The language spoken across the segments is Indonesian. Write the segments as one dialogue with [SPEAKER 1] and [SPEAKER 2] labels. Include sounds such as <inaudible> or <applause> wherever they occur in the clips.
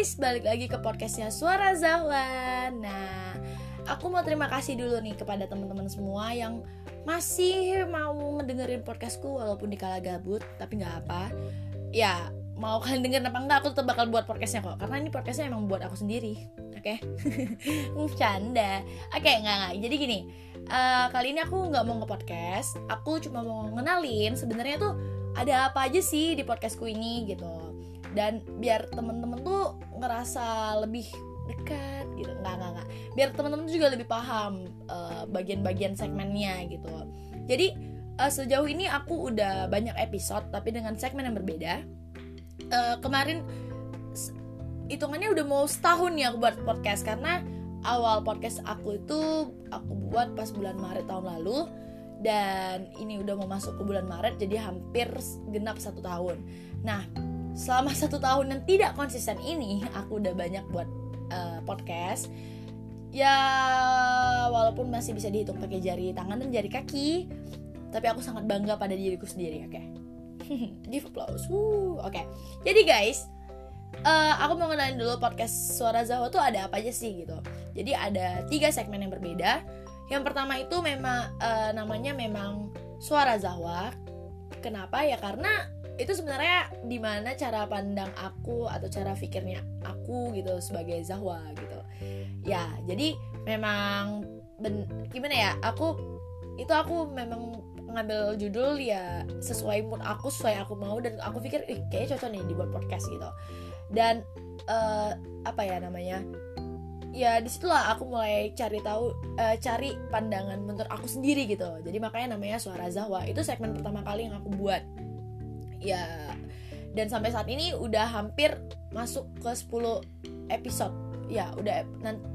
[SPEAKER 1] guys, balik lagi ke podcastnya Suara Zahwa Nah, aku mau terima kasih dulu nih kepada teman-teman semua yang masih mau ngedengerin podcastku walaupun dikala gabut Tapi nggak apa Ya, mau <laughs> kalian dengerin apa enggak, aku tetap bakal buat podcastnya kok Karena ini podcastnya emang buat aku sendiri Oke? <laughs> Okay? Canda Oke, okay, nggak, nggak Jadi gini, uh, kali ini aku nggak mau nge-podcast Aku cuma mau ngenalin sebenarnya tuh ada apa aja sih di podcastku ini gitu dan biar temen-temen tuh ngerasa lebih dekat gitu. Nggak nggak nggak. Biar temen-temen juga lebih paham uh, bagian-bagian segmennya gitu. Jadi uh, sejauh ini aku udah banyak episode tapi dengan segmen yang berbeda. Uh, kemarin hitungannya udah mau setahun ya aku buat podcast. Karena awal podcast aku itu aku buat pas bulan Maret tahun lalu. Dan ini udah mau masuk ke bulan Maret jadi hampir genap satu tahun. Nah selama satu tahun yang tidak konsisten ini aku udah banyak buat uh, podcast. Ya walaupun masih bisa dihitung pakai jari tangan dan jari kaki tapi aku sangat bangga pada diriku sendiri oke? Okay? <laughs> give applause. Oke. Okay. jadi guys uh, aku mau kenalin dulu podcast suara Zahwa tuh ada apa aja sih gitu. Jadi ada tiga segmen yang berbeda. Yang pertama itu memang uh, namanya memang suara Zahwa kenapa? Ya karena itu sebenarnya di mana cara pandang aku atau cara pikirnya aku gitu sebagai Zahwa gitu. Ya jadi memang ben, gimana ya aku itu aku memang ngambil judul ya sesuai mood aku sesuai aku mau dan aku pikir ih kayaknya cocok nih dibuat podcast gitu. Dan uh, apa ya namanya ya di situlah aku mulai cari tahu uh, cari pandangan menurut aku sendiri gitu. Jadi makanya namanya suara Zahwa itu segmen pertama kali yang aku buat ya dan sampai saat ini udah hampir masuk ke 10 episode. Ya udah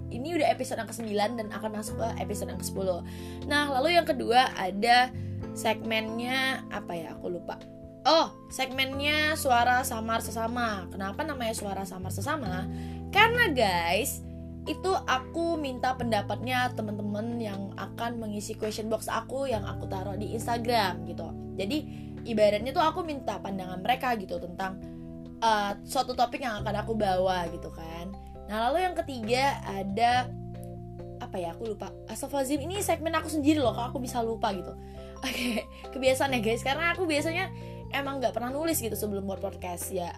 [SPEAKER 1] ini udah episode yang ke-9 dan akan masuk ke episode yang ke-10 nah lalu yang kedua ada segmennya apa ya aku lupa. Oh segmennya suara samar sesama. Kenapa namanya suara samar sesama? Karena guys itu aku minta pendapatnya teman-teman yang akan mengisi question box aku yang aku taruh di Instagram gitu. Jadi ibaratnya tuh aku minta pandangan mereka gitu tentang uh, suatu topik yang akan aku bawa gitu kan. Nah lalu yang ketiga ada apa ya aku lupa. Astagfirullahaladzim ini segmen aku sendiri loh kalau aku bisa lupa gitu. Oke okay, <laughs> kebiasaan ya guys. Karena aku biasanya emang nggak pernah nulis gitu sebelum buat podcast. Ya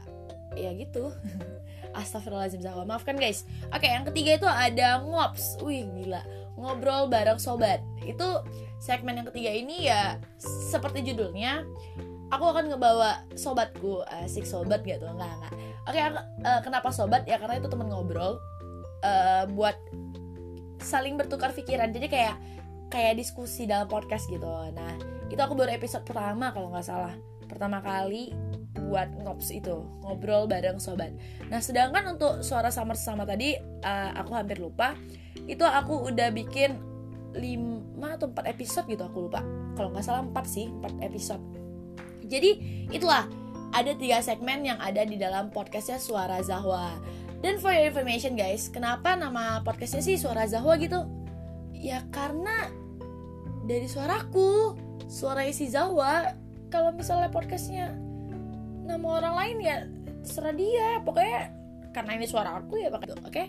[SPEAKER 1] ya gitu. <laughs> Astagfirullahaladzim Zahwa Maafkan guys. Oke yang ketiga itu ada ngops. Wih gila. Ngobrol bareng sobat. Itu segmen yang ketiga ini ya seperti judulnya aku akan ngebawa sobatku asik sobat gitu. Nggak nggak oke uh, kenapa sobat? Ya karena itu temen ngobrol uh, buat saling bertukar pikiran. Jadi kayak kayak diskusi dalam podcast gitu. Nah itu aku baru episode pertama kalau nggak salah. Pertama kali buat ngops itu ngobrol bareng sobat. Nah sedangkan untuk suara samar sama tadi uh, aku hampir lupa. Itu aku udah bikin 5 atau 4 episode gitu aku lupa. Kalau nggak salah 4 sih 4 episode. Jadi itulah. Ada tiga segmen yang ada di dalam podcastnya Suara Zahwa. Dan for your information guys kenapa nama podcastnya sih Suara Zahwa gitu? Ya karena dari suaraku suara isi Zahwa kalau misalnya podcastnya nama orang lain ya terserah dia. Pokoknya karena ini suara aku ya pakai oke? okay?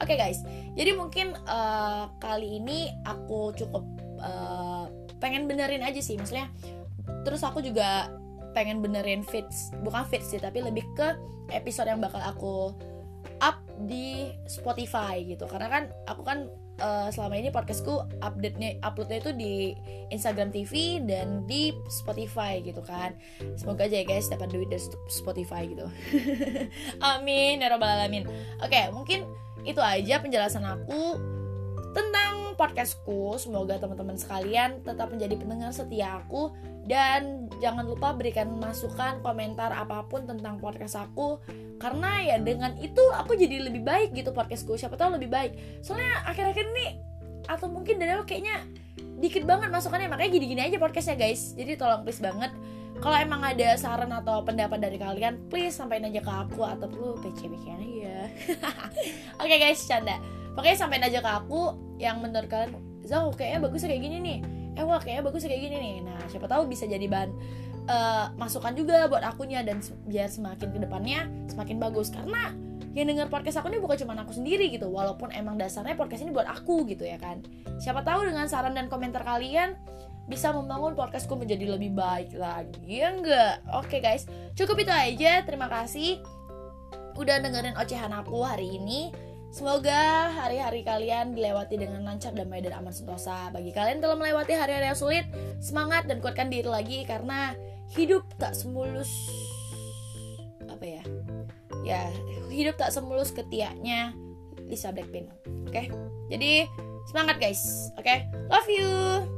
[SPEAKER 1] Oke okay, guys. Jadi mungkin uh, kali ini aku cukup uh, pengen benerin aja sih. Maksudnya terus aku juga pengen benerin fits bukan fits sih tapi lebih ke episode yang bakal aku up di Spotify gitu. Karena kan aku kan uh, selama ini podcastku update-nya uploadnya itu di Instagram TV dan di Spotify gitu kan. Semoga aja ya guys dapat duit dari Spotify gitu. <laughs> Amin ya robbal alamin. Oke okay, mungkin itu aja penjelasan aku tentang podcastku. Semoga teman-teman sekalian tetap menjadi pendengar setia aku. Dan jangan lupa berikan masukan komentar apa pun tentang podcast aku. Karena ya dengan itu aku jadi lebih baik gitu podcastku. Siapa tahu lebih baik. Soalnya akhir-akhir ini atau mungkin dari aku kayaknya dikit banget masukannya. Makanya gini-gini aja podcastnya guys. Jadi tolong please banget kalau emang ada saran atau pendapat dari kalian please sampaikan aja ke aku atau perlu PC PC aja. <laughs> Oke okay, guys canda. Pokoknya sampaikan aja ke aku yang menurut kalian Zau kayaknya bagus kayak gini nih. Eh wah kayaknya bagus kayak gini nih. Nah siapa tahu bisa jadi bahan uh, masukan juga buat akunya dan biar semakin ke depannya semakin bagus. Karena yang denger podcast aku ini bukan cuma aku sendiri gitu walaupun emang dasarnya podcast ini buat aku gitu ya kan. Siapa tahu dengan saran dan komentar kalian bisa membangun podcastku menjadi lebih baik lagi ya enggak oke guys cukup itu aja terima kasih udah dengerin ocehan aku hari ini Semoga hari-hari kalian dilewati dengan lancar, damai, dan aman sentosa. Bagi kalian telah melewati hari-hari yang sulit, semangat dan kuatkan diri lagi karena hidup tak semulus apa ya? Ya, hidup tak semulus ketiaknya Lisa Blackpink. Oke. Okay? Jadi semangat guys. Oke. Okay? Love you.